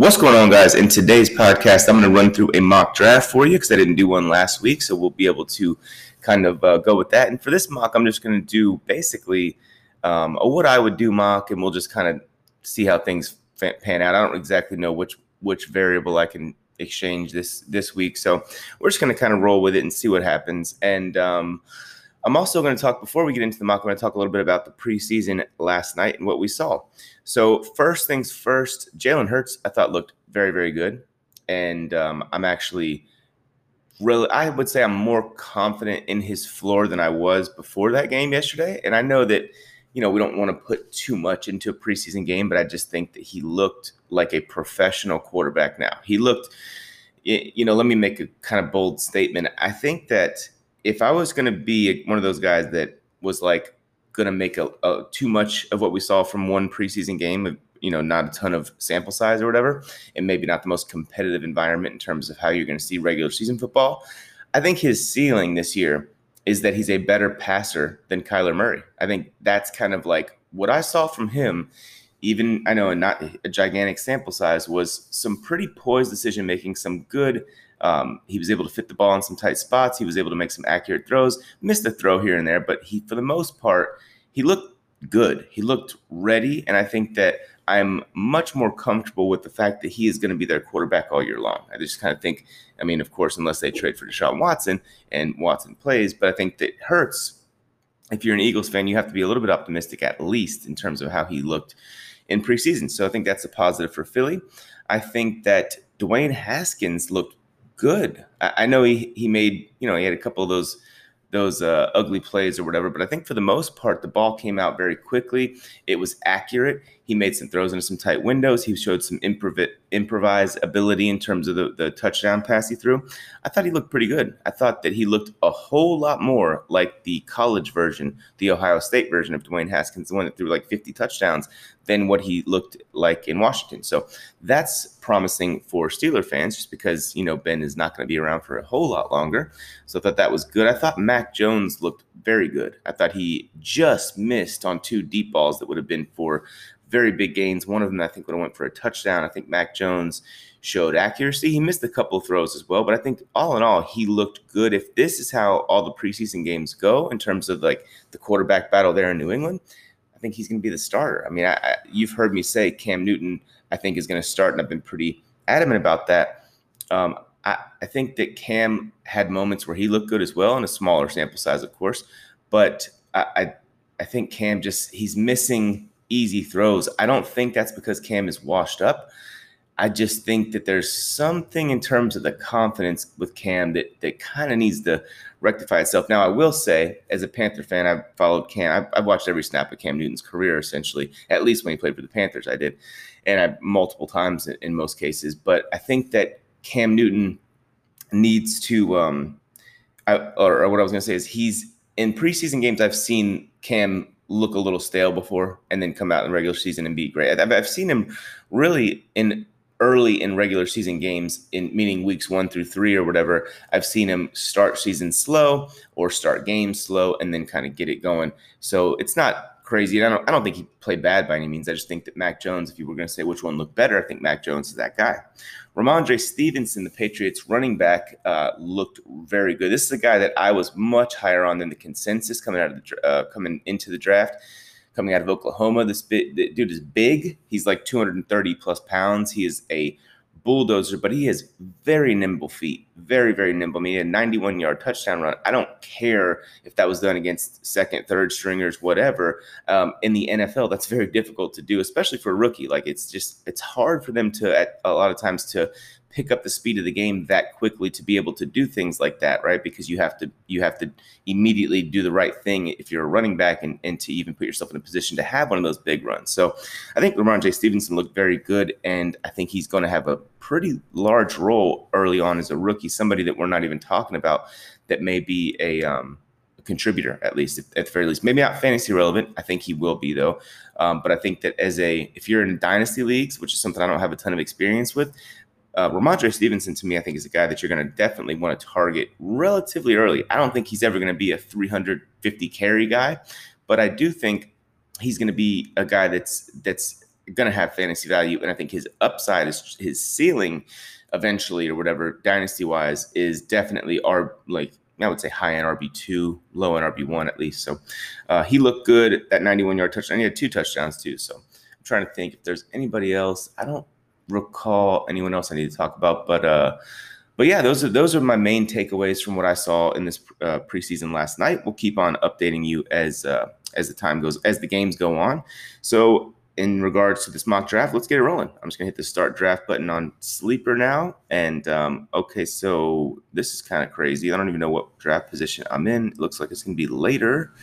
What's going on, guys? In today's podcast, I'm going to run through a mock draft for you because I didn't do one last week. So we'll be able to kind of uh, go with that. And for this mock, I'm just going to do basically um, a what I would do mock, and we'll just kind of see how things pan out. I don't exactly know which which variable I can exchange this this week, so we're just going to kind of roll with it and see what happens. And um, I'm also going to talk before we get into the mock. I'm going to talk a little bit about the preseason last night and what we saw. So first things first, Jalen Hurts I thought looked very very good, and um, I'm actually really I would say I'm more confident in his floor than I was before that game yesterday. And I know that you know we don't want to put too much into a preseason game, but I just think that he looked like a professional quarterback now. He looked you know, let me make a kind of bold statement. I think that if I was going to be one of those guys that was like going to make a, a, too much of what we saw from one preseason game, you know, not a ton of sample size or whatever, and maybe not the most competitive environment in terms of how you're going to see regular season football. I think his ceiling this year is that he's a better passer than Kyler Murray. I think that's kind of like what I saw from him. Even I know, not a gigantic sample size, was some pretty poised decision making, some good um, he was able to fit the ball in some tight spots. He was able to make some accurate throws. Missed a throw here and there, but he, for the most part, he looked good. He looked ready, and I think that I'm much more comfortable with the fact that he is going to be their quarterback all year long. I just kind of think, I mean, of course, unless they trade for Deshaun Watson and Watson plays, but I think that Hurts. If you're an Eagles fan, you have to be a little bit optimistic at least in terms of how he looked in preseason. So I think that's a positive for Philly. I think that Dwayne Haskins looked good. I, I know he he made you know he had a couple of those those uh, ugly plays or whatever. But I think for the most part, the ball came out very quickly. It was accurate. He made some throws into some tight windows. He showed some improv- improvised ability in terms of the, the touchdown pass he threw. I thought he looked pretty good. I thought that he looked a whole lot more like the college version, the Ohio State version of Dwayne Haskins, the one that threw like 50 touchdowns, than what he looked like in Washington. So that's promising for Steeler fans just because, you know, Ben is not going to be around for a whole lot longer. So I thought that was good. I thought Mac Jones looked very good. I thought he just missed on two deep balls that would have been for very big gains. One of them, I think, would have went for a touchdown. I think Mac Jones showed accuracy. He missed a couple of throws as well, but I think all in all, he looked good. If this is how all the preseason games go in terms of like the quarterback battle there in New England, I think he's going to be the starter. I mean, I, I, you've heard me say Cam Newton, I think, is going to start, and I've been pretty adamant about that. Um, I, I think that Cam had moments where he looked good as well in a smaller sample size, of course, but I, I, I think Cam just he's missing easy throws. I don't think that's because Cam is washed up. I just think that there's something in terms of the confidence with Cam that that kind of needs to rectify itself. Now, I will say, as a Panther fan, I've followed Cam. I've, I've, watched every snap of Cam Newton's career, essentially. At least when he played for the Panthers, I did, and I multiple times in, in most cases. But I think that Cam Newton needs to, um, I, or, or what I was going to say is he's in preseason games. I've seen Cam look a little stale before and then come out in regular season and be great. I've, I've seen him really in early in regular season games in meaning weeks one through three or whatever i've seen him start season slow or start games slow and then kind of get it going so it's not crazy. I don't, I don't think he played bad by any means. I just think that Mac Jones, if you were going to say which one looked better, I think Mac Jones is that guy. Rhamondre Stevenson, the Patriots running back, uh, looked very good. This is a guy that I was much higher on than the consensus coming out of the uh, coming into the draft. Coming out of Oklahoma, this bit, dude is big. He's like 230 plus pounds. He is a bulldozer, but he has very nimble feet, very, very nimble. I mean, he had a 91 yard touchdown run. I don't care if that was done against second, third stringers, whatever. Um, in the NFL, that's very difficult to do, especially for a rookie. Like it's just, it's hard for them to, at a lot of times, to pick up the speed of the game that quickly to be able to do things like that, right? Because you have to you have to immediately do the right thing if you're a running back and, and to even put yourself in a position to have one of those big runs. So I think Rhamondre Stevenson looked very good, and I think he's going to have a pretty large role early on as a rookie, somebody that we're not even talking about that may be a um, contributor at least at the very least maybe not fantasy relevant i think he will be though um, but i think that as a if you're in dynasty leagues which is something i don't have a ton of experience with uh, Rhamondre Stevenson to me, I think is a guy that you're going to definitely want to target relatively early. I don't think he's ever going to be a 350 carry guy, but I do think he's going to be a guy that's that's going to have fantasy value, and I think his upside is his ceiling eventually or whatever dynasty wise is definitely our like I would say high end RB two, low end RB one at least. So uh, he looked good at that 91 yard touchdown. He had two touchdowns too. So I'm trying to think if there's anybody else. I don't recall anyone else I need to talk about, but uh, but yeah, those are those are my main takeaways from what I saw in this uh, preseason last night. We'll keep on updating you as uh, as the time goes as the games go on. So in regards to this mock draft, let's get it rolling. I'm just gonna hit the start draft button on Sleeper now. And um, okay, so this is kind of crazy. I don't even know what draft position I'm in. It looks like it's gonna be later.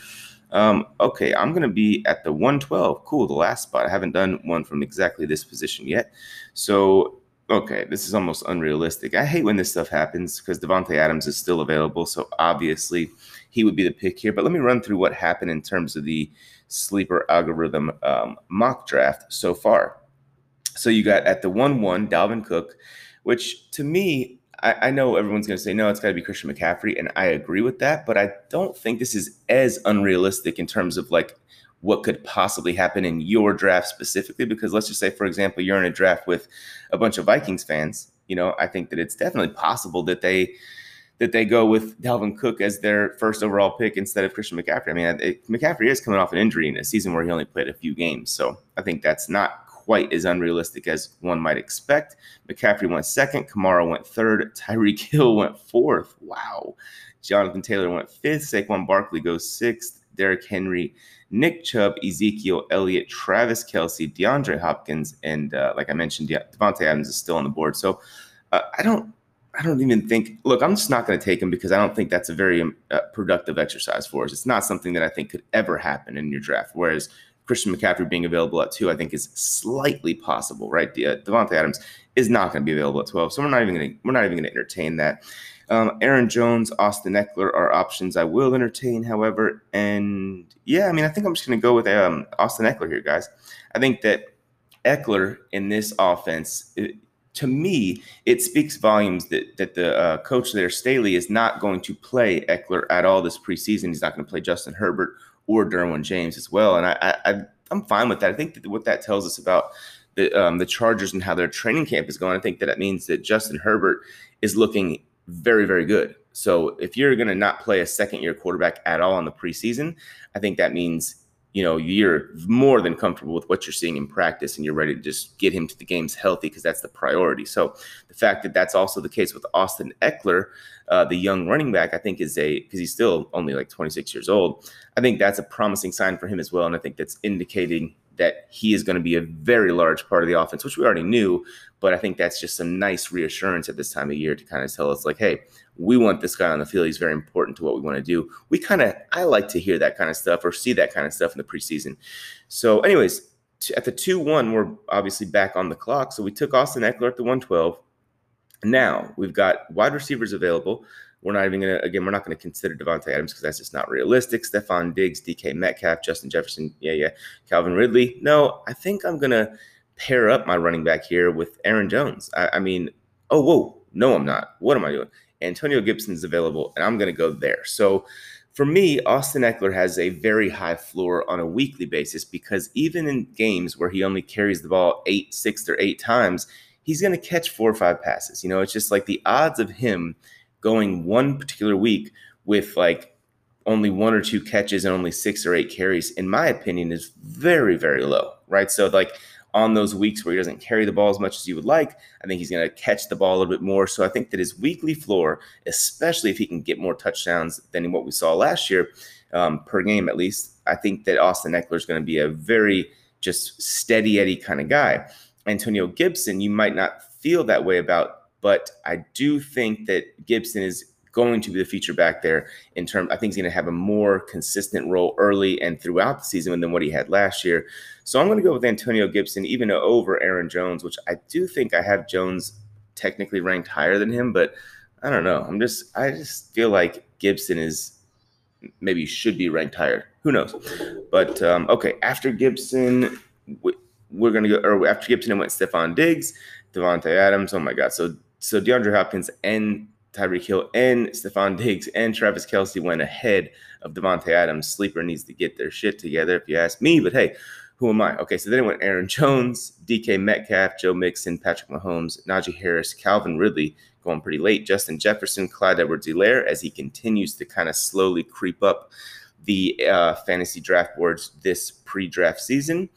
Um, okay, I'm gonna be at the 112. Cool, the last spot. I haven't done one from exactly this position yet. So okay, this is almost unrealistic. I hate when this stuff happens because Davante Adams is still available. So obviously he would be the pick here. But let me run through what happened in terms of the sleeper algorithm um, mock draft so far. So you got at the 1 1 Dalvin Cook, which to me, I, I know everyone's going to say, no, it's got to be Christian McCaffrey. And I agree with that. But I don't think this is as unrealistic in terms of like what could possibly happen in your draft specifically. Because let's just say, for example, you're in a draft with a bunch of Vikings fans. You know, I think that it's definitely possible that they that they go with Dalvin Cook as their first overall pick instead of Christian McCaffrey. I mean, it, McCaffrey is coming off an injury in a season where he only played a few games, so I think that's not quite as unrealistic as one might expect. McCaffrey went second, Kamara went third, Tyreek Hill went fourth. Wow. Jonathan Taylor went fifth, Saquon Barkley goes sixth, Derrick Henry Nick Chubb, Ezekiel Elliott, Travis Kelce, DeAndre Hopkins, and uh, like I mentioned, De- Davante Adams is still on the board. So uh, I don't, I don't even think. Look, I'm just not going to take him because I don't think that's a very um, uh, productive exercise for us. It's not something that I think could ever happen in your draft. Whereas Christian McCaffrey being available at two, I think is slightly possible, right? De- uh, Davante Adams is not going to be available at 12, so we're not even going to we're not even going to entertain that. Um, Aaron Jones, Austin Ekeler are options I will entertain, however. And yeah, I mean, I think I'm just going to go with um, Austin Ekeler here, guys. I think that Ekeler in this offense, it, to me, it speaks volumes that that the uh, coach there, Staley, is not going to play Ekeler at all this preseason. He's not going to play Justin Herbert or Derwin James as well. And I, I, I'm fine with that. I think that what that tells us about the um, the Chargers and how their training camp is going, I think that it means that Justin Herbert is looking very, very good. So if you're going to not play a second year quarterback at all in the preseason, I think that means you know you're more than comfortable with what you're seeing in practice and you're ready to just get him to the games healthy because that's the priority. So the fact that that's also the case with austin ekeler uh, the young running back i think is a because he's still only like 26 years old i think that's a promising sign for him as well. And i think that's indicating that he is going to be a very large part of the offense, which we already knew. But I think that's just some nice reassurance at this time of year to kind of tell us, like, hey, we want this guy on the field. He's very important to what we want to do. We kind of, I like to hear that kind of stuff or see that kind of stuff in the preseason. So, anyways, at the 2 1, we're obviously back on the clock. So we took Austin Ekeler at the 112. Now we've got wide receivers available. We're not even gonna again. We're not gonna consider Davante Adams because that's just not realistic. Stefon Diggs, DK Metcalf, Justin Jefferson, yeah, yeah, Calvin Ridley. No, I think I'm gonna pair up my running back here with Aaron Jones. I, I mean, oh whoa, no, I'm not. What am I doing? Antonio Gibson is available, and I'm gonna go there. So for me, Austin Ekeler has a very high floor on a weekly basis because even in games where he only carries the ball eight, six, or eight times, he's going to catch four or five passes. You know, it's just like the odds of him going one particular week with like only one or two catches and only six or eight carries, in my opinion, is very, very low, right? So, like on those weeks where he doesn't carry the ball as much as you would like, I think he's going to catch the ball a little bit more. So, I think that his weekly floor, especially if he can get more touchdowns than what we saw last year um, per game, at least, I think that Austin Ekeler is going to be a very just steady Eddie kind of guy. Antonio Gibson, you might not feel that way about but I do think that Gibson is going to be the feature back there in terms. I think he's going to have a more consistent role early and throughout the season than what he had last year. So I'm going to go with Antonio Gibson, even over Aaron Jones, which I do think I have Jones technically ranked higher than him, but I don't know. I'm just I just feel like Gibson is maybe should be ranked higher. Who knows? But um, okay, after Gibson, we're gonna go. Or after Gibson, it went Stefon Diggs, Davante Adams. Oh my God! So so DeAndre Hopkins and Tyreek Hill and Stefon Diggs and Travis Kelce went ahead of Davante Adams. Sleeper needs to get their shit together, if you ask me. But hey, who am I? Okay, so then it went Aaron Jones, DK Metcalf, Joe Mixon, Patrick Mahomes, Najee Harris, Calvin Ridley going pretty late, Justin Jefferson, Clyde Edwards Helaire as he continues to kind of slowly creep up the uh, fantasy draft boards this pre draft season.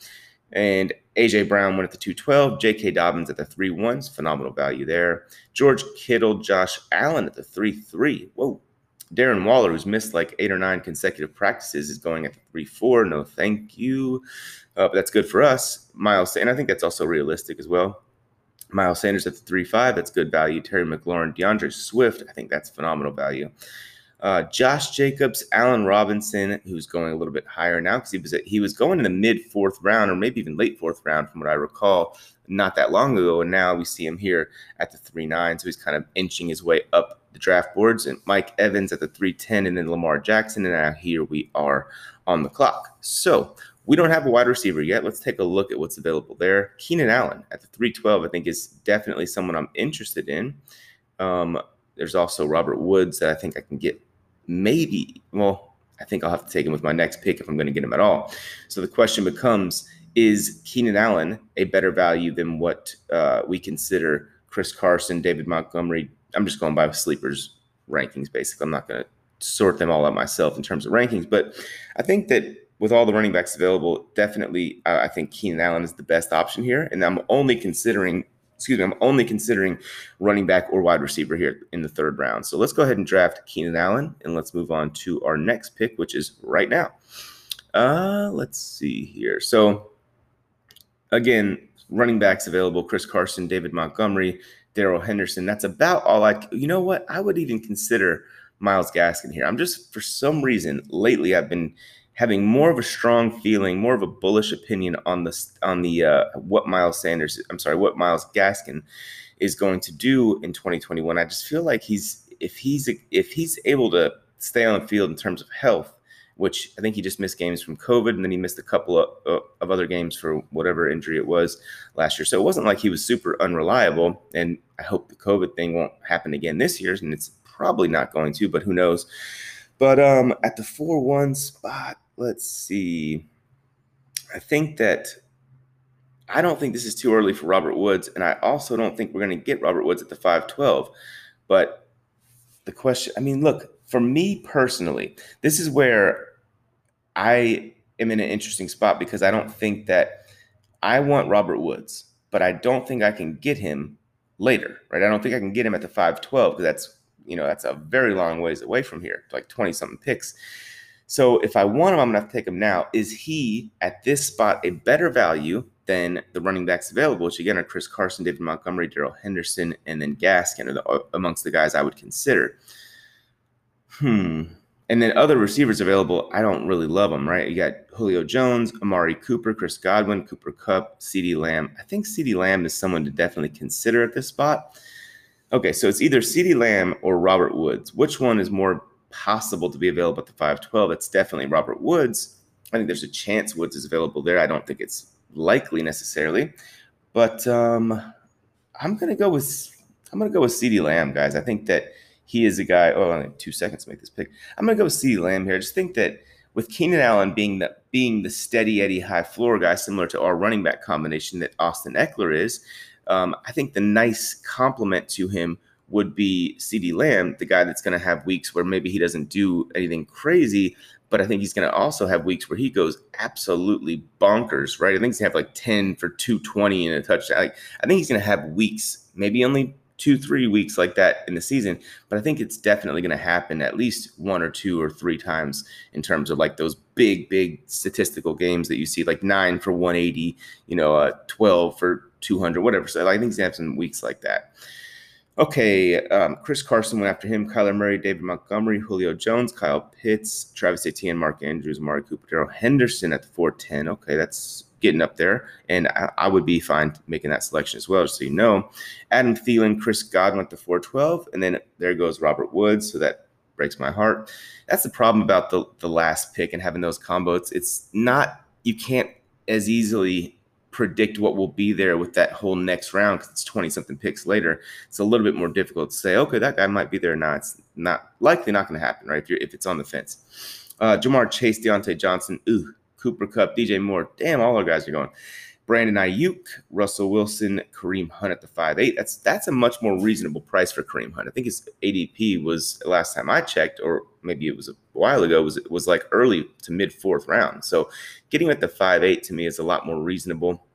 And AJ Brown went at the 212, J.K. Dobbins at the 3 1s, phenomenal value there. George Kittle, Josh Allen at the 3 3. Whoa. Darren Waller, who's missed like eight or nine consecutive practices, is going at the 3 4. No, thank you. Uh, but that's good for us. Miles, and I think that's also realistic as well. Miles Sanders at the 3 5. That's good value. Terry McLaurin, DeAndre Swift. I think that's phenomenal value. Uh, Josh Jacobs, Allen Robinson, who's going a little bit higher now because he was he was going in the mid fourth round or maybe even late fourth round from what I recall not that long ago, and now we see him here at the three nine, so he's kind of inching his way up the draft boards. And Mike Evans at the three ten, and then Lamar Jackson, and now here we are on the clock. So we don't have a wide receiver yet. Let's take a look at what's available there. Keenan Allen at the 312, I think, is definitely someone I'm interested in. Um, there's also Robert Woods that I think I can get maybe, well, I think I'll have to take him with my next pick if I'm going to get him at all. So the question becomes is Keenan Allen a better value than what uh, we consider Chris Carson, David Montgomery? I'm just going by sleepers rankings, basically. I'm not going to sort them all out myself in terms of rankings, but I think that with all the running backs available, definitely uh, I think Keenan Allen is the best option here. And I'm only considering excuse me, I'm only considering running back or wide receiver here in the third round. So let's go ahead and draft Keenan Allen and let's move on to our next pick, which is right now. Uh, let's see here. So again, running backs available: Chris Carson, David Montgomery, Darrell Henderson. That's about all I. You know what? I would even consider Myles Gaskin here. I'm just for some reason lately I've been having more of a strong feeling, more of a bullish opinion on the on the uh, what Miles Sanders, I'm sorry, what Myles Gaskin is going to do in 2021. I just feel like he's if he's if he's able to stay on the field in terms of health, which I think he just missed games from COVID, and then he missed a couple of, of other games for whatever injury it was last year. So it wasn't like he was super unreliable. And I hope the COVID thing won't happen again this year, and it's probably not going to, but who knows. But um, at the four one spot, let's see. I think that I don't think this is too early for Robert Woods, and I also don't think we're going to get Robert Woods at the 512. But the question, I mean, look, for me personally, this is where I am in an interesting spot because I don't think that I want Robert Woods, but I don't think I can get him later, right? I don't think I can get him at the 512 because that's, you know, that's a very long ways away from here, like 20 something picks. So if I want him, I'm have to take him now. Is he at this spot a better value than the running backs available, which again are Chris Carson, David Montgomery, Darrell Henderson, and then Gaskin are the, uh, amongst the guys I would consider. Hmm. And then other receivers available, I don't really love them, right? You got Julio Jones, Amari Cooper, Chris Godwin, Cooper Kupp, CeeDee Lamb. I think CeeDee Lamb is someone to definitely consider at this spot. Okay, so it's either CeeDee Lamb or Robert Woods. Which one is more possible to be available at the 512. It's definitely Robert Woods. I think there's a chance Woods is available there. I don't think it's likely necessarily, but um, I'm gonna go with I'm gonna go with CeeDee Lamb, guys. I think that he is a guy. Oh, only two seconds to make this pick. I'm gonna go with CeeDee Lamb here. I just think that with Keenan Allen being the being the steady Eddie high floor guy, similar to our running back combination that Austin Ekeler is, um, I think the nice complement to him would be CD Lamb, the guy that's going to have weeks where maybe he doesn't do anything crazy, but I think he's going to also have weeks where he goes absolutely bonkers, right? I think he's going to have like 10 for 220 in a touchdown. Like, I think he's going to have weeks, maybe only two, three weeks like that in the season, but I think it's definitely going to happen at least one or two or three times in terms of like those big, big statistical games that you see, like nine for 180, you know, uh, 12 for 200, whatever. So I think he's going to have some weeks like that. Okay, um, Chris Carson went after him. Kyler Murray, David Montgomery, Julio Jones, Kyle Pitts, Travis Etienne, Mark Andrews, Mark Cooper, Darrell Henderson at the 410. Okay, that's getting up there. And I, I, would be fine making that selection as well, just so you know. Adam Thielen, Chris Godwin at the 412. And then there goes Robert Woods. So that breaks my heart. That's the problem about the, the last pick and having those combos. It's not, you can't as easily predict what will be there with that whole next round because it's 20 something picks later. It's a little bit more difficult to say, okay, that guy might be there now. It's not likely not going to happen, right? If you're if it's on the fence. Uh, Ja'Marr Chase, Diontae Johnson, ooh, Cooper Kupp DJ Moore. Damn, all our guys are going. Brandon Aiyuk, Russell Wilson, Kareem Hunt at the five eight. That's that's a much more reasonable price for Kareem Hunt. I think his ADP was last time I checked, or maybe it was a while ago, was was like early to mid fourth round. So getting at the five eight to me is a lot more reasonable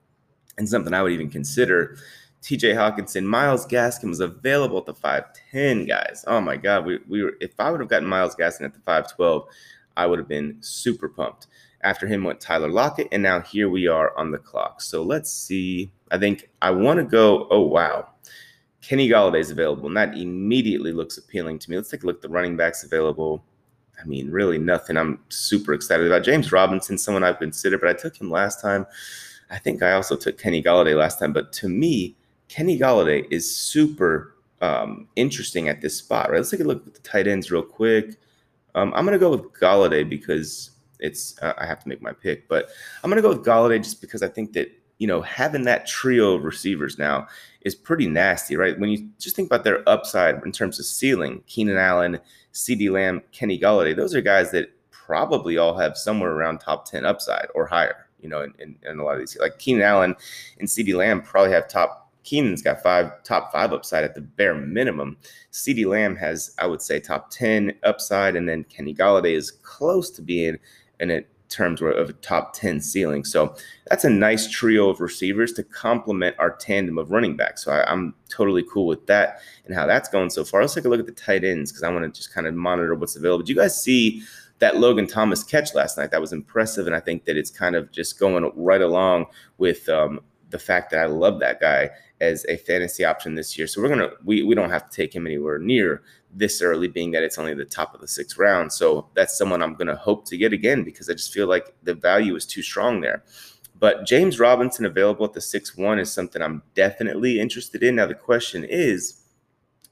and something I would even consider. TJ Hockenson, Myles Gaskin was available at the 5'10, guys. Oh my God. We, we were if I would have gotten Myles Gaskin at the 5'12, I would have been super pumped. After him went Tyler Lockett, and now here we are on the clock. So let's see. I think I want to go. Oh, wow. Kenny Golladay is available, and that immediately looks appealing to me. Let's take a look at the running backs available. I mean, really nothing I'm super excited about. James Robinson, someone I've considered, but I took him last time. I think I also took Kenny Golladay last time, but to me, Kenny Golladay is super um, interesting at this spot, right? Let's take a look at the tight ends real quick. Um, I'm going to go with Golladay because it's uh, I have to make my pick, but I'm going to go with Golladay just because I think that you know having that trio of receivers now is pretty nasty, right? When you just think about their upside in terms of ceiling, Keenan Allen, C.D. Lamb, Kenny Golladay, those are guys that probably all have somewhere around top 10 upside or higher, you know, in, in, in a lot of these. Like Keenan Allen and C.D. Lamb probably have top Keenan's got five top five upside at the bare minimum. CD Lamb has, I would say, top 10 upside, and then Kenny Golladay is close to being in it terms of a top 10 ceiling. So that's a nice trio of receivers to complement our tandem of running backs. So I, am totally cool with that and how that's going so far. Let's take a look at the tight ends because I want to just kind of monitor what's available. Did you guys see that Logan Thomas catch last night? That was impressive. And I think that it's kind of just going right along with um, the fact that I love that guy as a fantasy option this year. So we're gonna we we don't have to take him anywhere near this early, being that it's only the top of the sixth round. So that's someone I'm gonna hope to get again because I just feel like the value is too strong there. But James Robinson available at the six one is something I'm definitely interested in. Now the question is,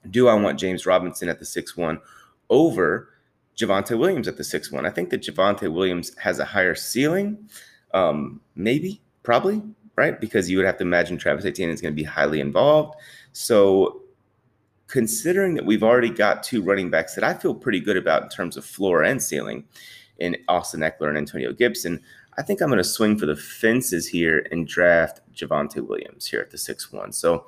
do I want James Robinson at the six one over Javonte Williams at the six one? I think that Javonte Williams has a higher ceiling. Um, maybe, probably, right? Because you would have to imagine Travis Etienne is going to be highly involved. So, considering that we've already got two running backs that I feel pretty good about in terms of floor and ceiling in Austin Ekeler and Antonio Gibson, I think I'm going to swing for the fences here and draft Javonte Williams here at the 6 1. So,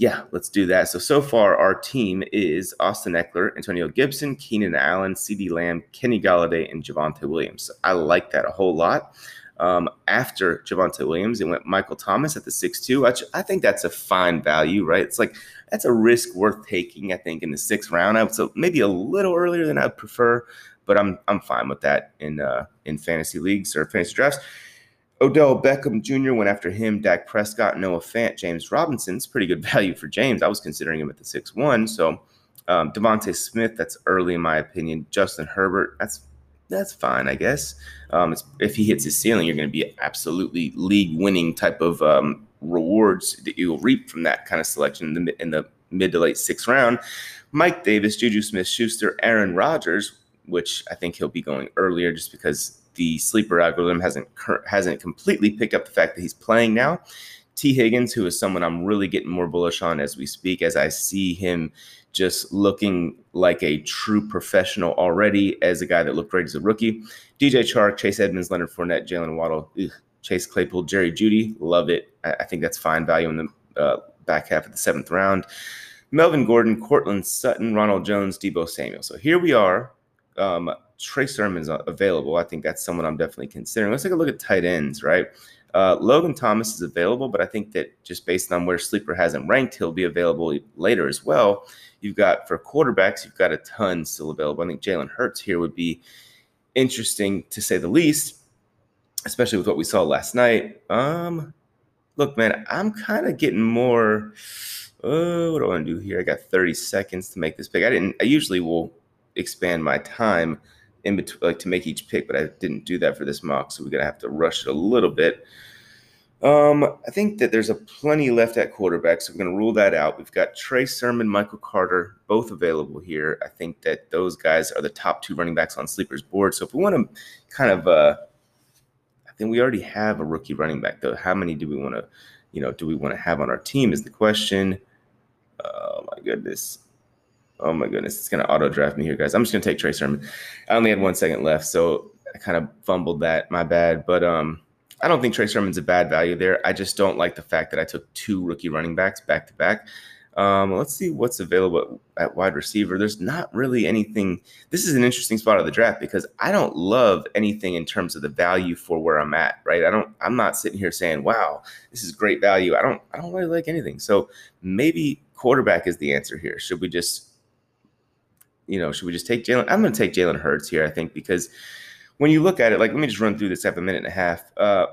yeah, let's do that. So, so far, our team is Austin Ekeler, Antonio Gibson, Keenan Allen, CD Lamb, Kenny Golladay, and Javonte Williams. I like that a whole lot. Um, after Javonte Williams, it went Michael Thomas at the six-two. I, I think that's a fine value, right? It's like that's a risk worth taking, I think, in the sixth round. So maybe a little earlier than I'd prefer, but I'm I'm fine with that in uh, in fantasy leagues or fantasy drafts. Odell Beckham Jr. went after him. Dak Prescott, Noah Fant, James Robinson's pretty good value for James. I was considering him at the six one. So um, DeVonta Smith, that's early in my opinion. Justin Herbert, that's that's fine, I guess. Um, if he hits his ceiling, you're going to be absolutely league winning type of um, rewards that you'll reap from that kind of selection in the, in the mid to late sixth round. Mike Davis, Juju Smith Schuster, Aaron Rodgers, which I think he'll be going earlier just because the sleeper algorithm hasn't hasn't completely picked up the fact that he's playing now. Tee Higgins, who is someone I'm really getting more bullish on as we speak, as I see him just looking like a true professional already as a guy that looked great as a rookie. DJ Chark, Chase Edmonds, Leonard Fournette, Jaylen Waddle, ugh, Chase Claypool, Jerry Jeudy, love it. I, I, think that's fine value in the uh, back half of the seventh round. Melvin Gordon, Courtland Sutton, Ronald Jones, Deebo Samuel. So here we are. Um, Trey Sermon's available. I think that's someone I'm definitely considering. Let's take a look at tight ends, right? Uh, Logan Thomas is available, but I think that just based on where Sleeper hasn't ranked, he'll be available later as well. You've got for quarterbacks, you've got a ton still available. I think Jalen Hurts here would be interesting to say the least, especially with what we saw last night. Um, look, man, I'm kind of getting more. Uh, what do I want to do here? I got 30 seconds to make this pick. I didn't. I usually will expand my time in between, like to make each pick, but I didn't do that for this mock, so we're gonna have to rush it a little bit. Um, I think that there's a plenty left at quarterback, so we're going to rule that out. We've got Trey Sermon, Michael Carter, both available here. I think that those guys are the top two running backs on Sleeper's board. So if we want to kind of, uh, I think we already have a rookie running back though. How many do we want to, you know, do we want to have on our team? Is the question. Oh my goodness. Oh my goodness, it's gonna auto draft me here, guys. I'm just gonna take Trey Sermon. I only had one second left, so I kind of fumbled that. My bad. But um, I don't think Trey Sermon's a bad value there. I just don't like the fact that I took two rookie running backs back to back. Um, let's see what's available at wide receiver. There's not really anything. This is an interesting spot of the draft because I don't love anything in terms of the value for where I'm at. Right? I don't. I'm not sitting here saying, "Wow, this is great value." I don't. I don't really like anything. So maybe quarterback is the answer here. Should we just, you know, should we just take Jalen? I'm going to take Jalen Hurts here. I think because when you look at it, like let me just run through this. I have a minute and a half. Uh,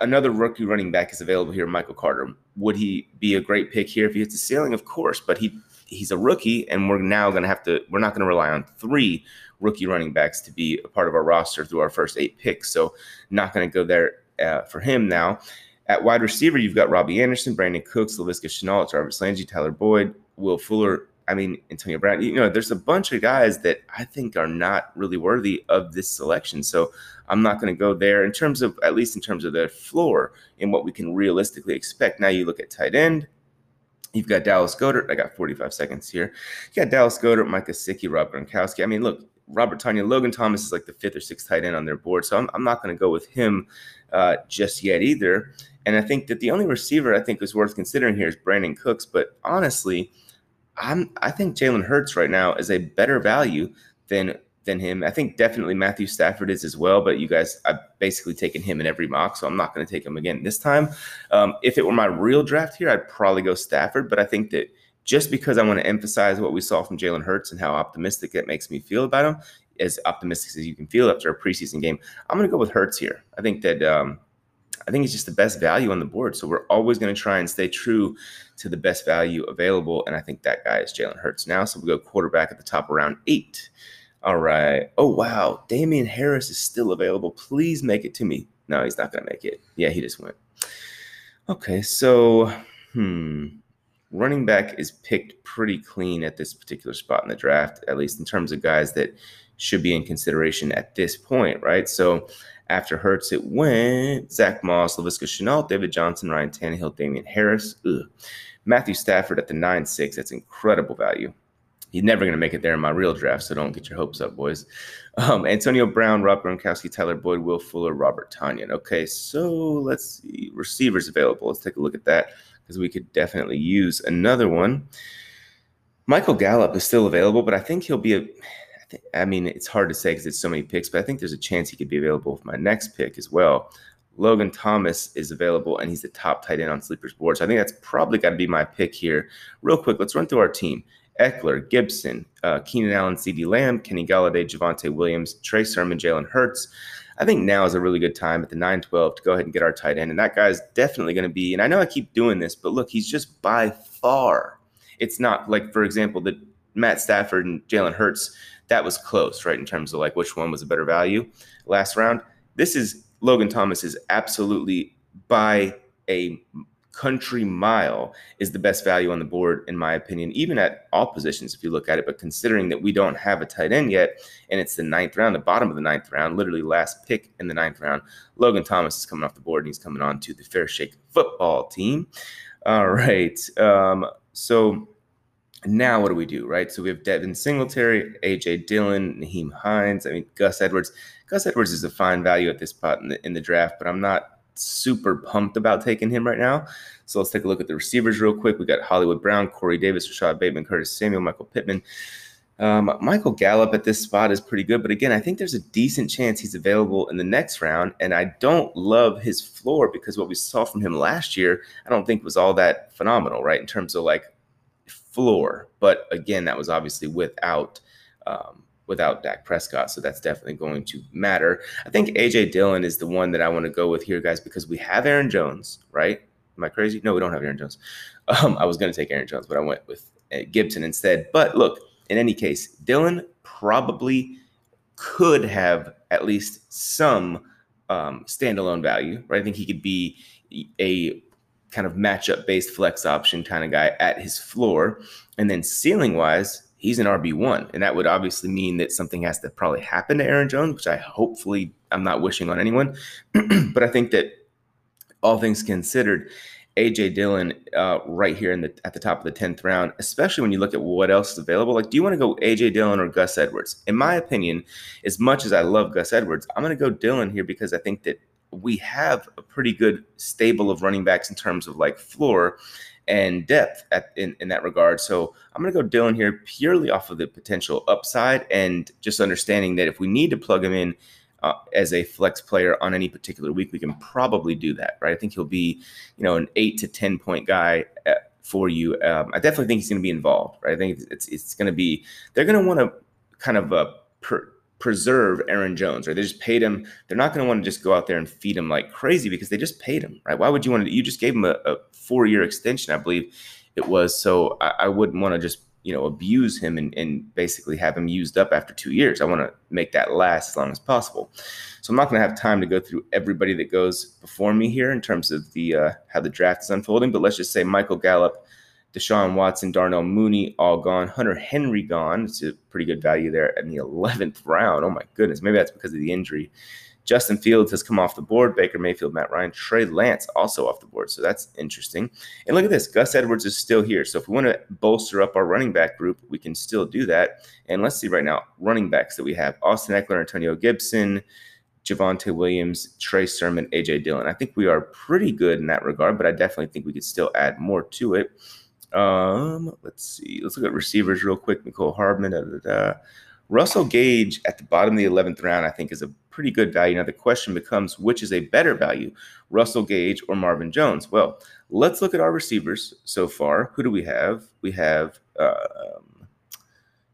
another rookie running back is available here, Michael Carter. Would he be a great pick here if he hits the ceiling? Of course, but he he's a rookie, and we're now going to have to. We're not going to rely on three rookie running backs to be a part of our roster through our first eight picks. So, not going to go there uh, for him now. At wide receiver, you've got Robbie Anderson, Brandin Cooks, Laviska Shenault, Jarvis Landry, Tyler Boyd, Will Fuller, I mean, Antonio Brown, you know, there's a bunch of guys that I think are not really worthy of this selection. So I'm not going to go there in terms of, at least in terms of their floor and what we can realistically expect. Now you look at tight end. You've got Dallas Goedert. I got 45 seconds here. You got Dallas Goedert, Mike Gesicki, Rob Gronkowski. I mean, look, Robert Tonyan, Logan Thomas is like the fifth or sixth tight end on their board. So I'm, I'm not going to go with him uh, just yet either. And I think that the only receiver I think is worth considering here is Brandin Cooks. But honestly, I'm I think Jalen Hurts right now is a better value than than him. I think definitely Matthew Stafford is as well, but you guys, I've basically taken him in every mock, so I'm not going to take him again this time. Um, if it were my real draft here, I'd probably go Stafford, but I think that just because I want to emphasize what we saw from Jalen Hurts and how optimistic it makes me feel about him, as optimistic as you can feel after a preseason game, I'm going to go with Hurts here. I think that um, I think it's just the best value on the board. So we're always going to try and stay true to the best value available. And I think that guy is Jalen Hurts now. So we go quarterback at the top around eight. All right. Oh, wow. Damien Harris is still available. Please make it to me. No, he's not going to make it. Yeah, he just went. Okay. So, hmm. Running back is picked pretty clean at this particular spot in the draft, at least in terms of guys that should be in consideration at this point, right? So after Hurts, it went Zach Moss, Laviska Shenault, David Johnson, Ryan Tannehill, Damien Harris, Ugh. Matthew Stafford at the 9 6. That's incredible value. He's never going to make it there in my real draft, so don't get your hopes up, boys. Um, Antonio Brown, Rob Gronkowski, Tyler Boyd, Will Fuller, Robert Tonyan. Okay, so let's see. Receivers available. Let's take a look at that because we could definitely use another one. Michael Gallup is still available, but I think he'll be a I mean, it's hard to say because it's so many picks, but I think there's a chance he could be available with my next pick as well. Logan Thomas is available, and he's the top tight end on Sleeper's board. So I think that's probably got to be my pick here. Real quick, let's run through our team. Ekeler, Gibson, uh, Keenan Allen, CD Lamb, Kenny Golladay, Javonte Williams, Trey Sermon, Jalen Hurts. I think now is a really good time at the 9-12 to go ahead and get our tight end. And that guy's definitely going to be, and I know I keep doing this, but look, he's just by far. It's not like, for example, that Matt Stafford and Jalen Hurts that was close, right? In terms of like which one was a better value last round. This is Logan Thomas is absolutely by a country mile is the best value on the board, in my opinion, even at all positions, if you look at it. But considering that we don't have a tight end yet, and it's the ninth round, the bottom of the ninth round, literally last pick in the ninth round, Logan Thomas is coming off the board and he's coming on to the Fair Shake football team. All right. Um, so now what do we do, right? So we have Devin Singletary, AJ Dillon, Nyheim Hines. I mean, Gus Edwards. Gus Edwards is a fine value at this spot in the in the draft, but I'm not super pumped about taking him right now. So let's take a look at the receivers real quick. We got Hollywood Brown, Corey Davis, Rashod Bateman, Curtis Samuel, Michael Pittman. Um, Michael Gallup at this spot is pretty good, but again, I think there's a decent chance he's available in the next round. And I don't love his floor because what we saw from him last year, I don't think was all that phenomenal, right? In terms of like floor. But again, that was obviously without um, without Dak Prescott, so that's definitely going to matter. I think AJ Dillon is the one that I want to go with here, guys, because we have Aaron Jones, right? Am I crazy? No, we don't have Aaron Jones. Um, I was going to take Aaron Jones, but I went with uh, Gibson instead. But look, in any case, Dillon probably could have at least some um, standalone value, right? I think he could be a kind of matchup based flex option kind of guy at his floor. And then ceiling wise, he's an RB1. And that would obviously mean that something has to probably happen to Aaron Jones, which I hopefully I'm not wishing on anyone. but I think that all things considered, AJ Dillon uh, right here in the at the top of the tenth round, especially when you look at what else is available. Like, do you want to go AJ Dillon or Gus Edwards? In my opinion, as much as I love Gus Edwards, I'm going to go Dillon here because I think that we have a pretty good stable of running backs in terms of like floor and depth at, in, in that regard. So I'm going to go Dillon here purely off of the potential upside and just understanding that if we need to plug him in uh, as a flex player on any particular week, we can probably do that, right? I think he'll be, you know, an eight to 10 point guy at, uh, for you. Um, I definitely think he's going to be involved, right? I think it's, it's going to be, they're going to want to kind of uh, per, preserve Aaron Jones, right? They just paid him. They're not going to want to just go out there and feed him like crazy because they just paid him, right? Why would you want to? You just gave him a, a four year extension, I believe it was. So I, I wouldn't want to just you know abuse him and, and basically have him used up after two years. I want to make that last as long as possible. So I'm not going to have time to go through everybody that goes before me here in terms of the uh, how the draft is unfolding. But let's just say Michael Gallup Deshaun Watson, Darnell Mooney, all gone. Hunter Henry gone. It's a pretty good value there in the 11th round. Oh my goodness. Maybe that's because of the injury. Justin Fields has come off the board. Baker Mayfield, Matt Ryan, Trey Lance also off the board. So that's interesting. And look at this. Gus Edwards is still here. So if we want to bolster up our running back group, we can still do that. And let's see right now running backs that we have Austin Ekeler, Antonio Gibson, Javonte Williams, Trey Sermon, AJ Dillon. I think we are pretty good in that regard, but I definitely think we could still add more to it. Um, let's see. Let's look at receivers real quick. Mecole Hardman. Da, da, da. Russell Gage at the bottom of the 11th round, I think, is a pretty good value. Now, the question becomes which is a better value, Russell Gage or Marvin Jones? Well, let's look at our receivers so far. Who do we have? We have um,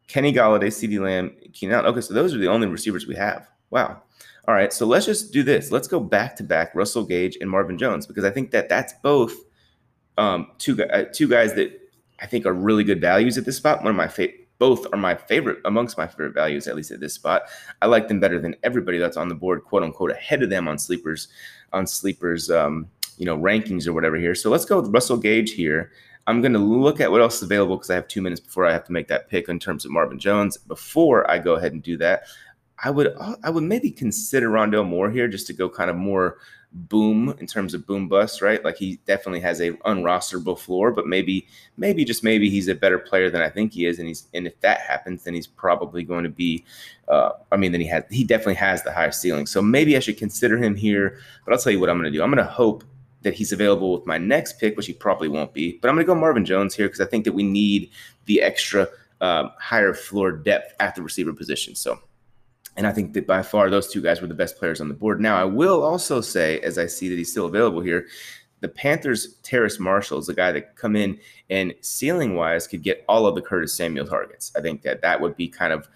Kenny Golladay, CeeDee Lamb, Keenan. Okay, so those are the only receivers we have. Wow. All right, so let's just do this. Let's go back to back Russell Gage and Marvin Jones because I think that that's both – um, two uh, two guys that I think are really good values at this spot. One of my. Both are my favorite amongst my favorite values, at least at this spot. I like them better than everybody that's on the board, quote unquote, ahead of them on sleepers, on sleepers, um, you know, rankings or whatever here. So let's go with Russell Gage here. I'm going to look at what else is available because I have two minutes before I have to make that pick in terms of Marvin Jones. Before I go ahead and do that, I would I would maybe consider Rondale Moore here just to go kind of more boom in terms of boom bust, right? Like he definitely has a unrosterable floor, but maybe, maybe just maybe he's a better player than I think he is, and he's and if that happens, then he's probably going to be. Uh, I mean, then he has he definitely has the highest ceiling, so maybe I should consider him here. But I'll tell you what I'm going to do. I'm going to hope that he's available with my next pick, which he probably won't be. But I'm going to go Marvin Jones here because I think that we need the extra um, higher floor depth at the receiver position. So and I think that by far those two guys were the best players on the board. Now, I will also say, as I see that he's still available here, the Panthers' Terrace Marshall is a guy that come in and ceiling wise could get all of the Curtis Samuel targets. I think that that would be kind of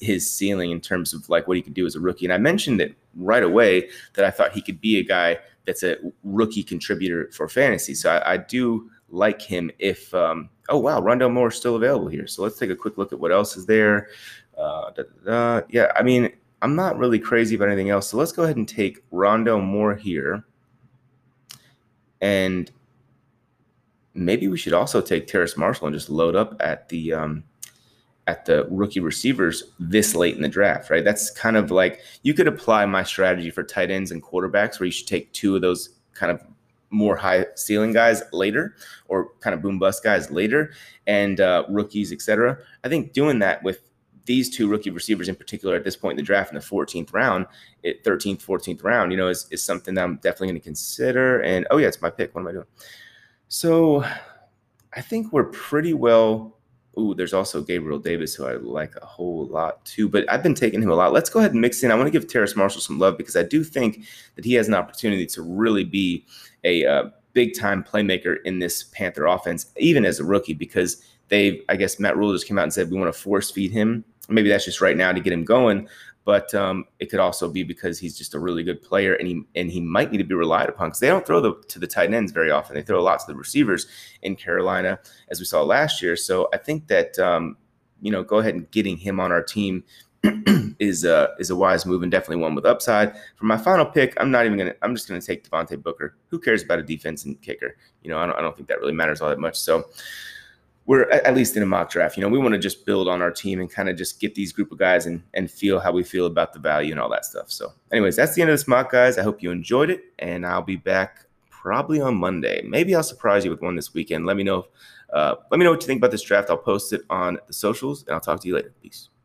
his ceiling in terms of like what he could do as a rookie. And I mentioned it right away that I thought he could be a guy that's a rookie contributor for fantasy. So I, I do like him if, um, oh, wow, Rondale Moore is still available here. So let's take a quick look at what else is there. Uh, da, da. Yeah, I mean, I'm not really crazy about anything else. So let's go ahead and take Rondale Moore here. And maybe we should also take Terrace Marshall and just load up at the um, at the rookie receivers this late in the draft, right? That's kind of like you could apply my strategy for tight ends and quarterbacks where you should take two of those kind of more high ceiling guys later or kind of boom bust guys later and uh, rookies, etc. I think doing that with these two rookie receivers in particular at this point in the draft in the 14th round, it, 13th, 14th round, you know, is, is something that I'm definitely going to consider. And oh, yeah, it's my pick. What am I doing? So I think we're pretty well. Ooh, there's also Gabriel Davis, who I like a whole lot too, but I've been taking him a lot. Let's go ahead and mix in. I want to give Terrace Marshall some love because I do think that he has an opportunity to really be a uh, big time playmaker in this Panther offense, even as a rookie, because they've, I guess Matt Rhule just came out and said we want to force feed him Maybe that's just right now to get him going, but um, it could also be because he's just a really good player and he and he might need to be relied upon because they don't throw the, to the tight ends very often. They throw a lot to the receivers in Carolina, as we saw last year. So I think that um, you know, go ahead and getting him on our team is a is a wise move and definitely one with upside. For my final pick, I'm not even gonna. I'm just gonna take Devontae Booker. Who cares about a defense and kicker? You know, I don't, I don't think that really matters all that much. So we're at least in a mock draft. You know, we want to just build on our team and kind of just get these group of guys and and feel how we feel about the value and all that stuff. So, anyways, that's the end of this mock, guys. I hope you enjoyed it, and I'll be back probably on Monday. Maybe I'll surprise you with one this weekend. Let me know. If, uh, let me know what you think about this draft. I'll post it on the socials, and I'll talk to you later. Peace.